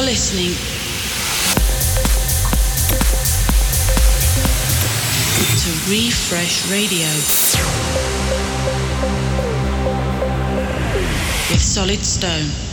You're listening to Refresh Radio with Solid Stone.